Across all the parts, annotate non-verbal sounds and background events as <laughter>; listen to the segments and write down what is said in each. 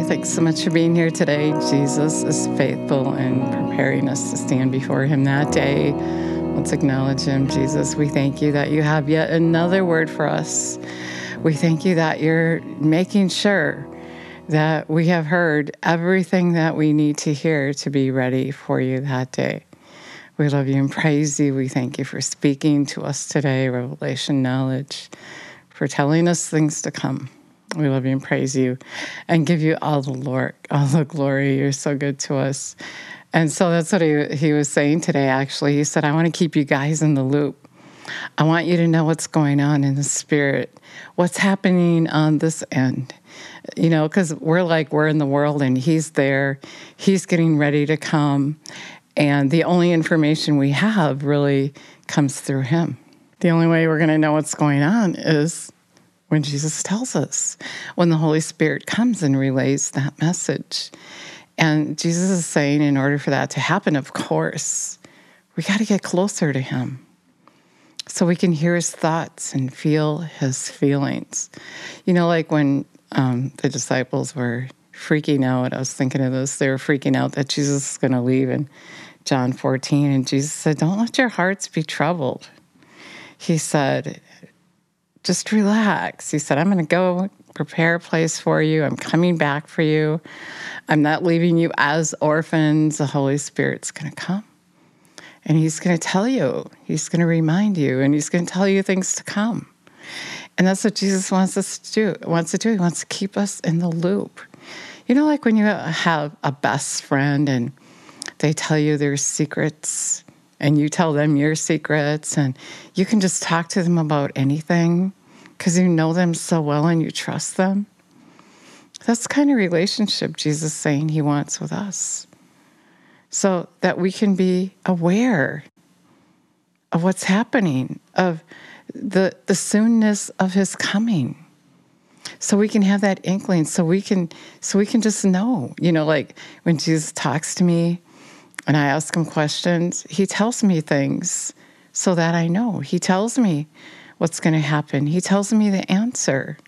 Father, thanks so much for being here today. Jesus is faithful in preparing us to stand before Him that day. Let's acknowledge Him. Jesus, we thank you that you have yet another word for us. We thank you that you're making sure that we have heard everything that we need to hear to be ready for you that day. We love you and praise you. We thank you for speaking to us today, revelation knowledge, for telling us things to come. We love you and praise you and give you all the Lord, all the glory. You're so good to us. And so that's what he, he was saying today, actually. He said, I want to keep you guys in the loop. I want you to know what's going on in the spirit, what's happening on this end. You know, because we're like, we're in the world and he's there, he's getting ready to come. And the only information we have really comes through him. The only way we're going to know what's going on is when Jesus tells us, when the Holy Spirit comes and relays that message. And Jesus is saying, in order for that to happen, of course, we got to get closer to Him so we can hear His thoughts and feel His feelings. You know, like when um, the disciples were freaking out, I was thinking of this, they were freaking out that Jesus is going to leave in John 14. And Jesus said, Don't let your hearts be troubled. He said, just relax. He said, I'm going to go prepare a place for you. I'm coming back for you. I'm not leaving you as orphans. The Holy Spirit's going to come. And he's going to tell you, he's going to remind you, and he's going to tell you things to come. And that's what Jesus wants us to do. Wants to do. He wants to keep us in the loop. You know, like when you have a best friend and they tell you their secrets and you tell them your secrets and you can just talk to them about anything because you know them so well and you trust them. That's the kind of relationship Jesus is saying he wants with us. So that we can be aware of what's happening, of the, the soonness of his coming. So we can have that inkling, so we can so we can just know, you know, like when Jesus talks to me, and I ask him questions, he tells me things so that I know. He tells me what's going to happen. He tells me the answer.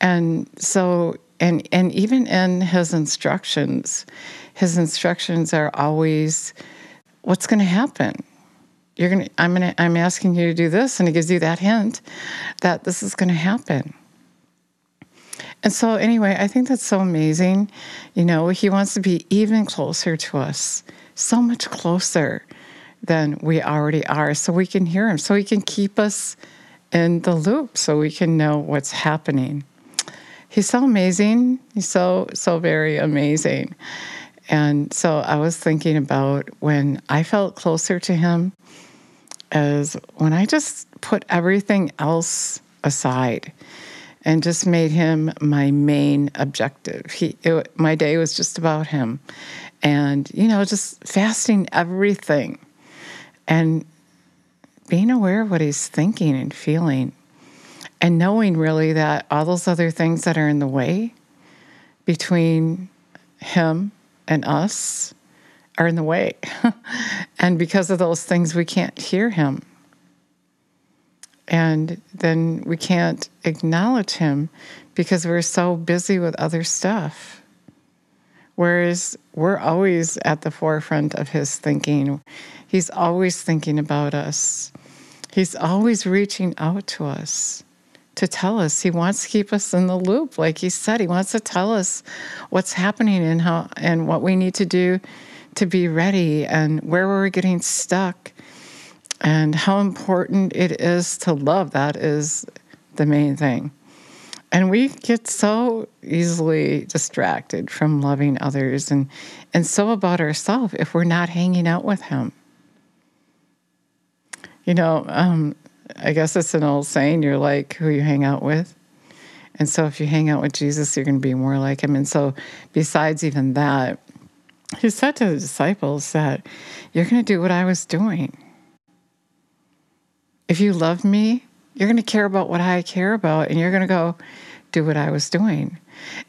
And so and and even in his instructions, his instructions are always what's going to happen. You're going to I'm going to I'm asking you to do this and he gives you that hint that this is going to happen. And so, anyway, I think that's so amazing. You know, he wants to be even closer to us, so much closer than we already are, so we can hear him, so he can keep us in the loop, so we can know what's happening. He's so amazing. He's so, so very amazing. And so I was thinking about when I felt closer to him as when I just put everything else aside and just made him my main objective. He, it, my day was just about him, and you know, just fasting everything, and being aware of what he's thinking and feeling, and knowing really that all those other things that are in the way between him and us are in the way, <laughs> and because of those things, we can't hear him and then we can't acknowledge him because we're so busy with other stuff. Whereas we're always at the forefront of his thinking. He's always thinking about us. He's always reaching out to us to tell us. He wants to keep us in the loop, like he said. He wants to tell us what's happening and how and what we need to do to be ready and where we're getting stuck and how important it is to love. That is the main thing. And we get so easily distracted from loving others and, and so about ourselves if we're not hanging out with Him. You know, um, I guess it's an old saying you're like who you hang out with. And so if you hang out with Jesus, you're going to be more like Him. And so, besides even that, He said to the disciples that you're going to do what I was doing if you love me, you're going to care about what I care about and you're going to go do what I was doing.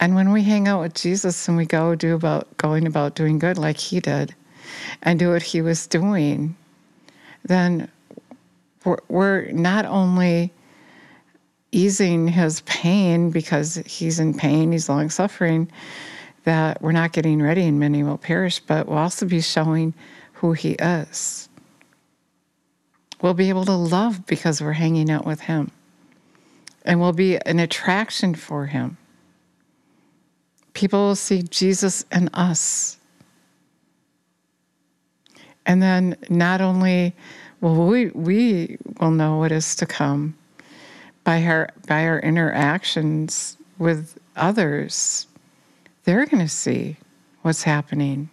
And when we hang out with Jesus and we go do about going about doing good like he did and do what he was doing, then we're, we're not only easing his pain because he's in pain, he's long suffering, that we're not getting ready and many will perish, but we'll also be showing who he is. We'll be able to love because we're hanging out with him. And we'll be an attraction for him. People will see Jesus in us. And then not only will we, we will know what is to come by our, by our interactions with others, they're going to see what's happening.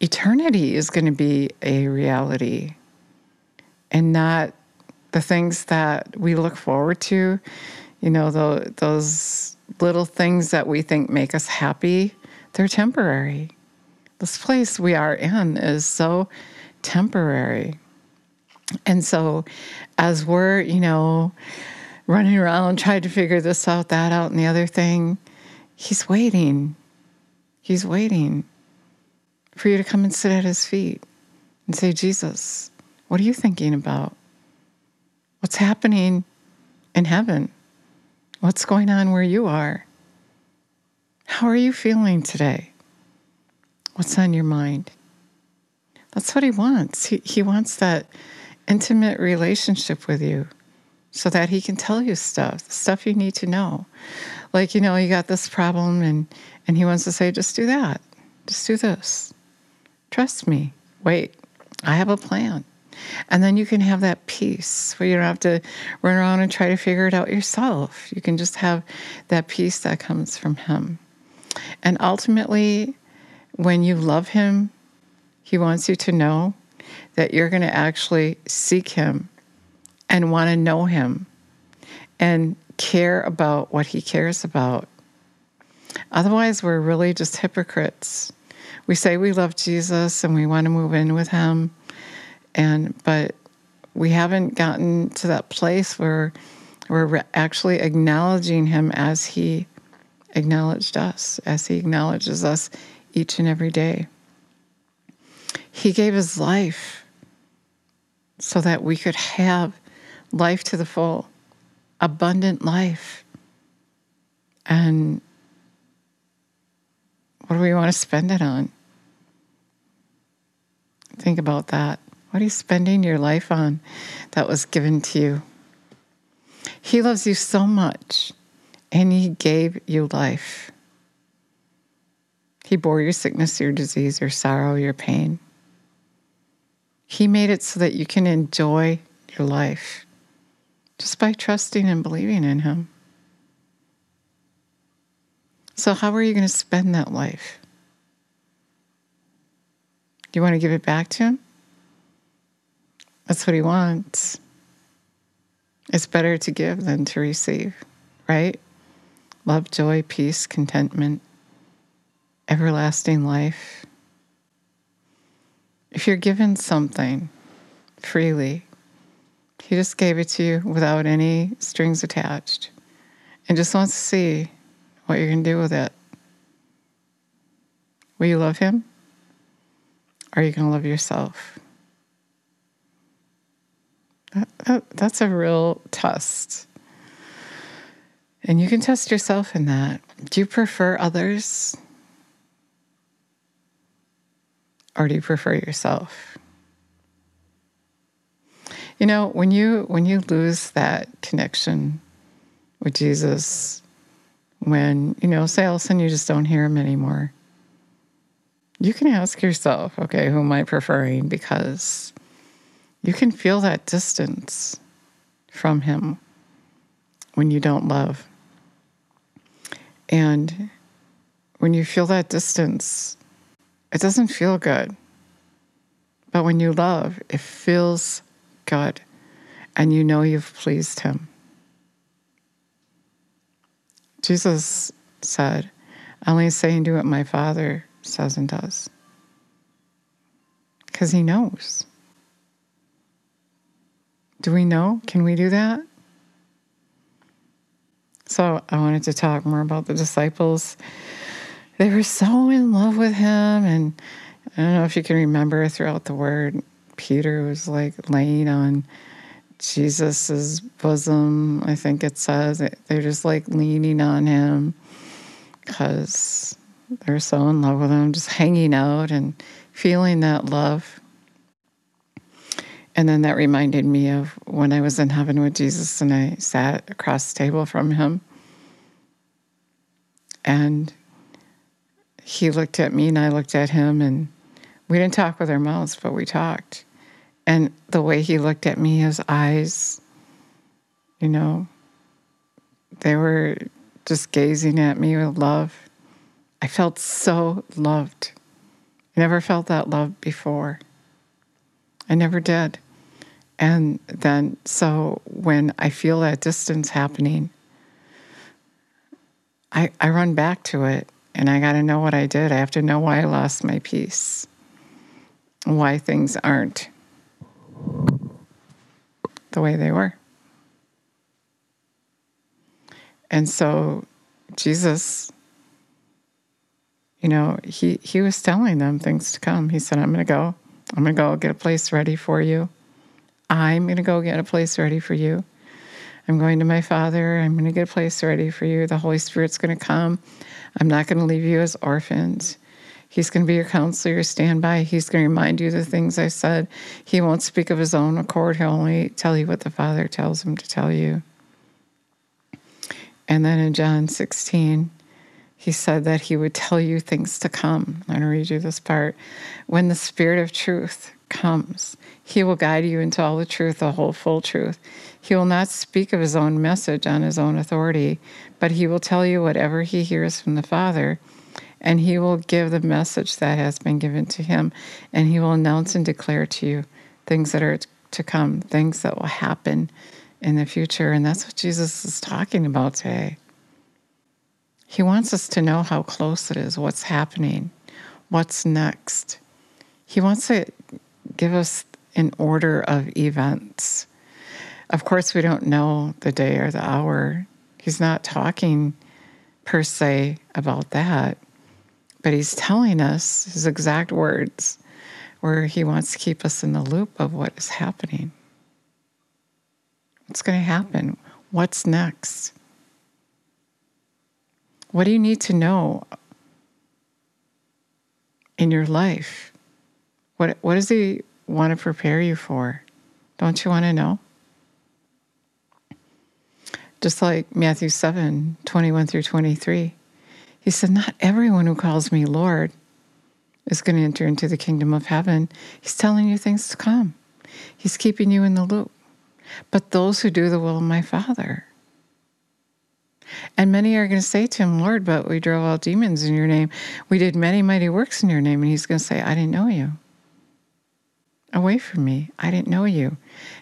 Eternity is going to be a reality and not the things that we look forward to. You know, the, those little things that we think make us happy, they're temporary. This place we are in is so temporary. And so, as we're, you know, running around trying to figure this out, that out, and the other thing, He's waiting. He's waiting for you to come and sit at His feet and say, Jesus, what are you thinking about? What's happening in heaven? What's going on where you are? How are you feeling today? What's on your mind? That's what he wants. He, he wants that intimate relationship with you so that he can tell you stuff, stuff you need to know. Like, you know, you got this problem and, and he wants to say, just do that. Just do this. Trust me. Wait, I have a plan. And then you can have that peace where you don't have to run around and try to figure it out yourself. You can just have that peace that comes from Him. And ultimately, when you love Him, He wants you to know that you're going to actually seek Him and want to know Him and care about what He cares about. Otherwise, we're really just hypocrites. We say we love Jesus and we want to move in with Him and but we haven't gotten to that place where we're actually acknowledging him as he acknowledged us, as he acknowledges us each and every day. He gave his life so that we could have life to the full, abundant life. And what do we want to spend it on? Think about that. What are you spending your life on that was given to you? He loves you so much, and He gave you life. He bore your sickness, your disease, your sorrow, your pain. He made it so that you can enjoy your life just by trusting and believing in Him. So, how are you going to spend that life? Do you want to give it back to Him? That's what he wants. It's better to give than to receive, right? Love, joy, peace, contentment, everlasting life. If you're given something freely, he just gave it to you without any strings attached and just wants to see what you're going to do with it. Will you love him? Or are you going to love yourself? That, that, that's a real test. And you can test yourself in that. Do you prefer others? Or do you prefer yourself? You know, when you when you lose that connection with Jesus, when, you know, say all of a sudden you just don't hear him anymore, you can ask yourself, okay, who am I preferring? Because you can feel that distance from Him when you don't love. And when you feel that distance, it doesn't feel good. But when you love, it feels good and you know you've pleased Him. Jesus said, I only say and do what my Father says and does. Because He knows. Do we know? Can we do that? So I wanted to talk more about the disciples. They were so in love with him. And I don't know if you can remember throughout the word, Peter was like laying on Jesus's bosom. I think it says they're just like leaning on him because they're so in love with him, just hanging out and feeling that love. And then that reminded me of when I was in heaven with Jesus and I sat across the table from him. And he looked at me and I looked at him, and we didn't talk with our mouths, but we talked. And the way he looked at me, his eyes, you know, they were just gazing at me with love. I felt so loved. I never felt that love before. I never did. And then, so when I feel that distance happening, I, I run back to it and I got to know what I did. I have to know why I lost my peace, why things aren't the way they were. And so Jesus, you know, he, he was telling them things to come. He said, I'm going to go. I'm going to go get a place ready for you. I'm going to go get a place ready for you. I'm going to my Father. I'm going to get a place ready for you. The Holy Spirit's going to come. I'm not going to leave you as orphans. He's going to be your counselor, your standby. He's going to remind you the things I said. He won't speak of his own accord. He'll only tell you what the Father tells him to tell you. And then in John 16, he said that he would tell you things to come. I'm going to read you this part. When the Spirit of truth comes, he will guide you into all the truth, the whole full truth. He will not speak of his own message on his own authority, but he will tell you whatever he hears from the Father, and he will give the message that has been given to him, and he will announce and declare to you things that are to come, things that will happen in the future. And that's what Jesus is talking about today. He wants us to know how close it is, what's happening, what's next. He wants to give us an order of events. Of course, we don't know the day or the hour. He's not talking per se about that, but he's telling us his exact words where he wants to keep us in the loop of what is happening. What's going to happen? What's next? What do you need to know in your life? What, what does he want to prepare you for? Don't you want to know? Just like Matthew 7 21 through 23. He said, Not everyone who calls me Lord is going to enter into the kingdom of heaven. He's telling you things to come, He's keeping you in the loop. But those who do the will of my Father. And many are going to say to him, Lord, but we drove out demons in your name. We did many mighty works in your name. And he's going to say, I didn't know you. Away from me. I didn't know you,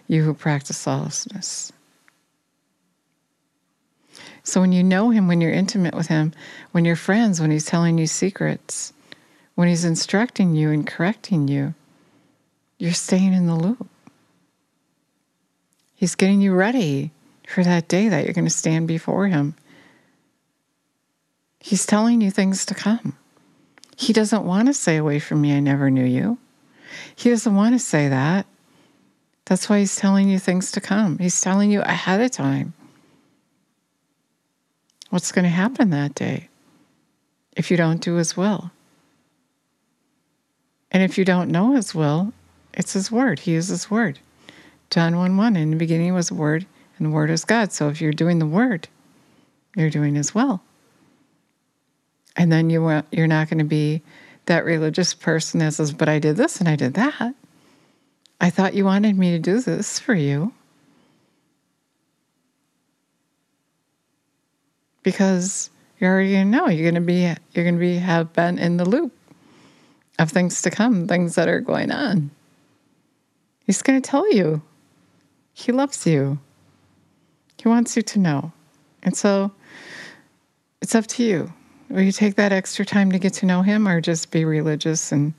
you who practice lawlessness. So when you know him, when you're intimate with him, when you're friends, when he's telling you secrets, when he's instructing you and correcting you, you're staying in the loop. He's getting you ready for that day that you're going to stand before him. He's telling you things to come. He doesn't want to say, Away from me, I never knew you. He doesn't want to say that. That's why he's telling you things to come. He's telling you ahead of time what's going to happen that day if you don't do his will. And if you don't know his will, it's his word. He is his word. John 1 1, in the beginning was the word, and the word is God. So if you're doing the word, you're doing his will. And then you, you're not going to be that religious person that says, But I did this and I did that. I thought you wanted me to do this for you. Because you're already know you're gonna be you're gonna be have been in the loop of things to come, things that are going on. He's gonna tell you. He loves you. He wants you to know. And so it's up to you. Will you take that extra time to get to know him or just be religious and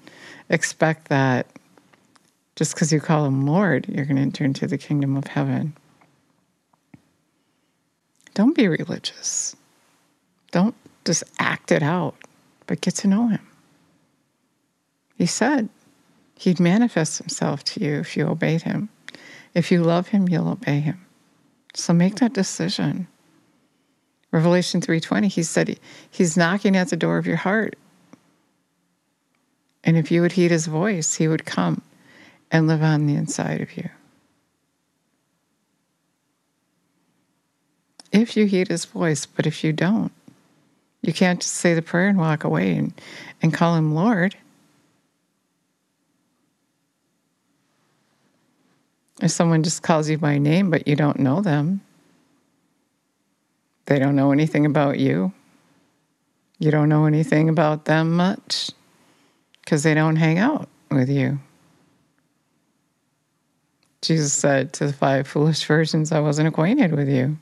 expect that just because you call him Lord, you're going to enter into the kingdom of heaven? Don't be religious. Don't just act it out, but get to know him. He said he'd manifest himself to you if you obeyed him. If you love him, you'll obey him. So make that decision. Revelation 3:20 he said he, he's knocking at the door of your heart. And if you would heed his voice, he would come and live on the inside of you. If you heed his voice, but if you don't, you can't just say the prayer and walk away and, and call him Lord. If someone just calls you by name, but you don't know them, they don't know anything about you. You don't know anything about them much because they don't hang out with you. Jesus said to the five foolish virgins, I wasn't acquainted with you.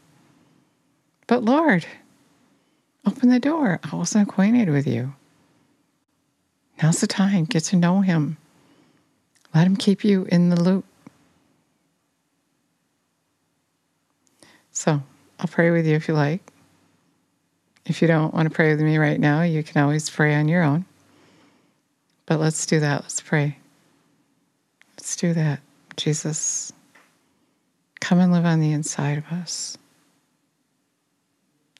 But Lord, open the door. I wasn't acquainted with you. Now's the time. Get to know him. Let him keep you in the loop. So I'll pray with you if you like. If you don't want to pray with me right now, you can always pray on your own. But let's do that. Let's pray. Let's do that. Jesus, come and live on the inside of us.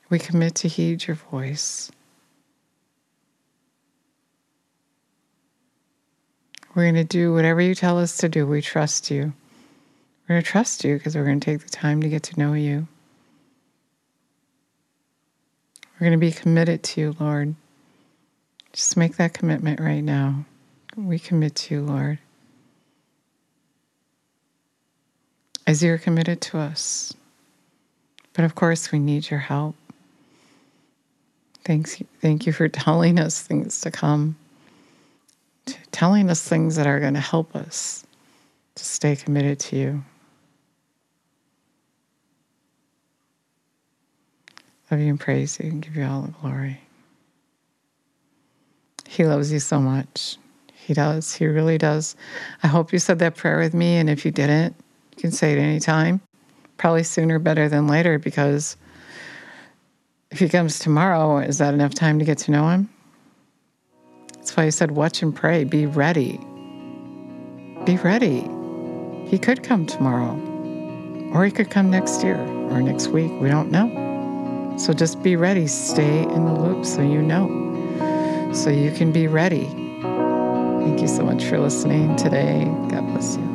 We commit to heed your voice. We're going to do whatever you tell us to do. We trust you. We're going to trust you because we're going to take the time to get to know you. We're going to be committed to you, Lord. Just make that commitment right now. We commit to you, Lord. As you're committed to us. But of course, we need your help. Thanks, thank you for <laughs> telling us things to come, telling us things that are going to help us to stay committed to you. Love you and praise you and give you all the glory. He loves you so much. He does. He really does. I hope you said that prayer with me. And if you didn't, you can say it anytime. Probably sooner better than later because if he comes tomorrow, is that enough time to get to know him? That's why he said, watch and pray. Be ready. Be ready. He could come tomorrow, or he could come next year or next week. We don't know. So just be ready. Stay in the loop so you know, so you can be ready. Thank you so much for listening today. God bless you.